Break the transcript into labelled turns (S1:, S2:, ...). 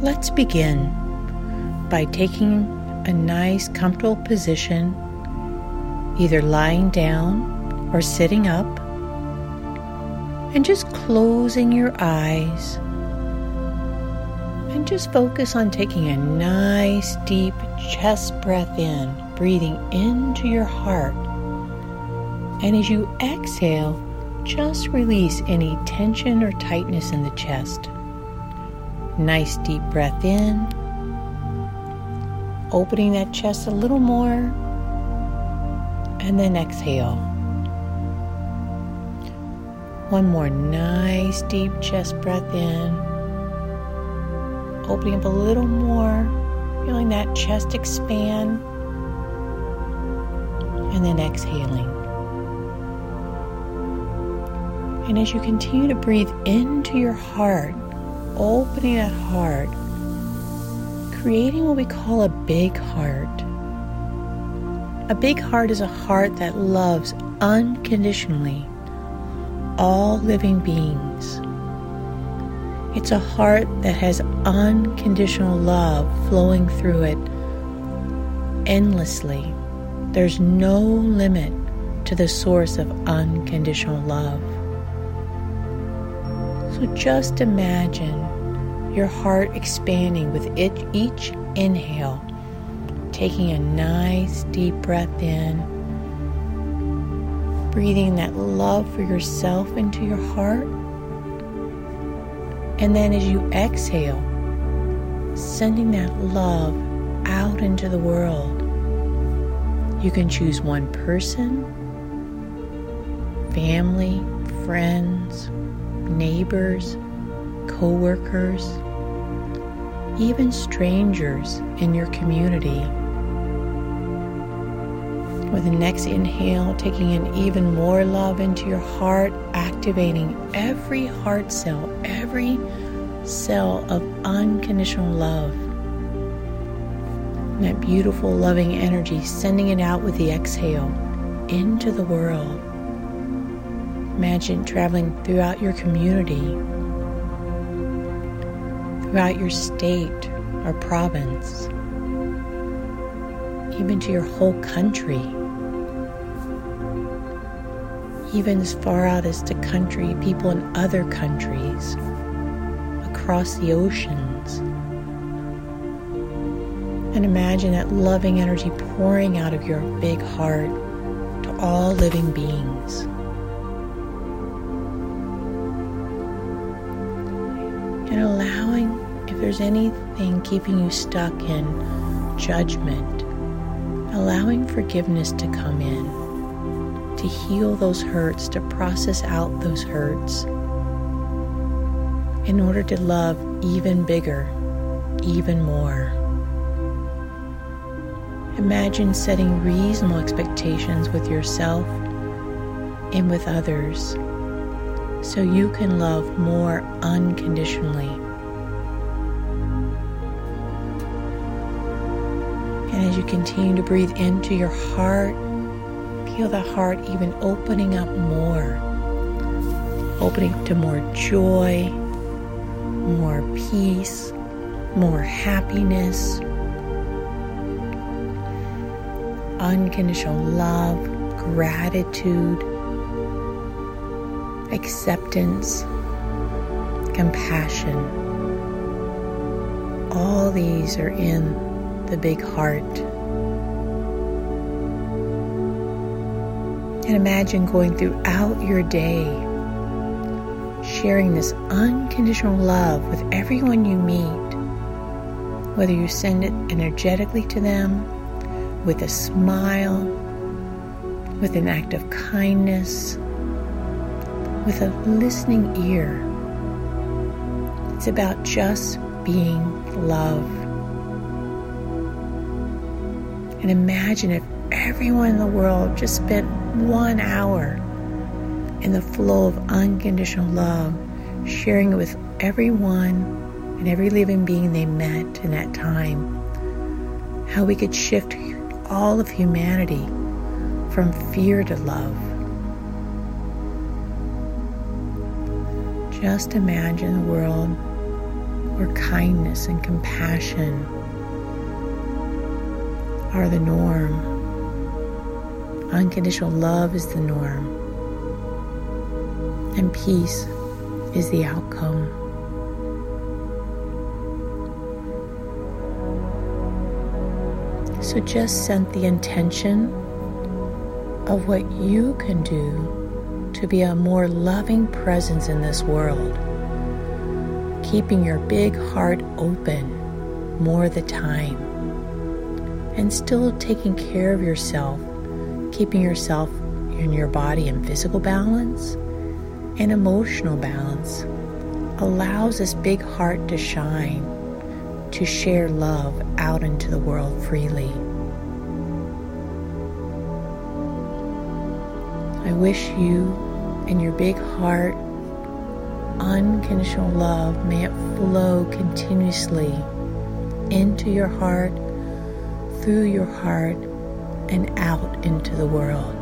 S1: Let's begin by taking a nice, comfortable position, either lying down or sitting up, and just closing your eyes. And just focus on taking a nice, deep chest breath in, breathing into your heart. And as you exhale, just release any tension or tightness in the chest. Nice deep breath in, opening that chest a little more, and then exhale. One more nice deep chest breath in, opening up a little more, feeling that chest expand, and then exhaling. And as you continue to breathe into your heart, opening that heart, creating what we call a big heart. A big heart is a heart that loves unconditionally all living beings. It's a heart that has unconditional love flowing through it endlessly. There's no limit to the source of unconditional love. So just imagine your heart expanding with each inhale, taking a nice deep breath in, breathing that love for yourself into your heart. And then as you exhale, sending that love out into the world. You can choose one person, family, friends, neighbors, co-workers, even strangers in your community. With the next inhale, taking in even more love into your heart, activating every heart cell, every cell of unconditional love. That beautiful, loving energy, sending it out with the exhale into the world. Imagine traveling throughout your community, throughout your state or province, even to your whole country, even as far out as to country, people in other countries, across the oceans. And imagine that loving energy pouring out of your big heart to all living beings. And allowing if there's anything keeping you stuck in judgment, allowing forgiveness to come in, to heal those hurts, to process out those hurts, in order to love even bigger, even more. Imagine setting reasonable expectations with yourself and with others so you can love more unconditionally. And as you continue to breathe into your heart, feel the heart even opening up more, opening to more joy, more peace, more happiness, unconditional love, gratitude acceptance, compassion. All these are in the big heart. And imagine going throughout your day, sharing this unconditional love with everyone you meet, whether you send it energetically to them, with a smile, with an act of kindness, with a listening ear. It's about just being love. And imagine if everyone in the world just spent one hour in the flow of unconditional love, sharing it with everyone and every living being they met in that time. How we could shift all of humanity from fear to love Just imagine the world where kindness and compassion are the norm. Unconditional love is the norm. And peace is the outcome. So just set the intention of what you can do to be a more loving presence in this world, keeping your big heart open more the time, and still taking care of yourself, keeping yourself in your body in physical balance and emotional balance allows this big heart to shine, to share love out into the world freely. I wish you and your big heart unconditional love may it flow continuously into your heart, through your heart, and out into the world.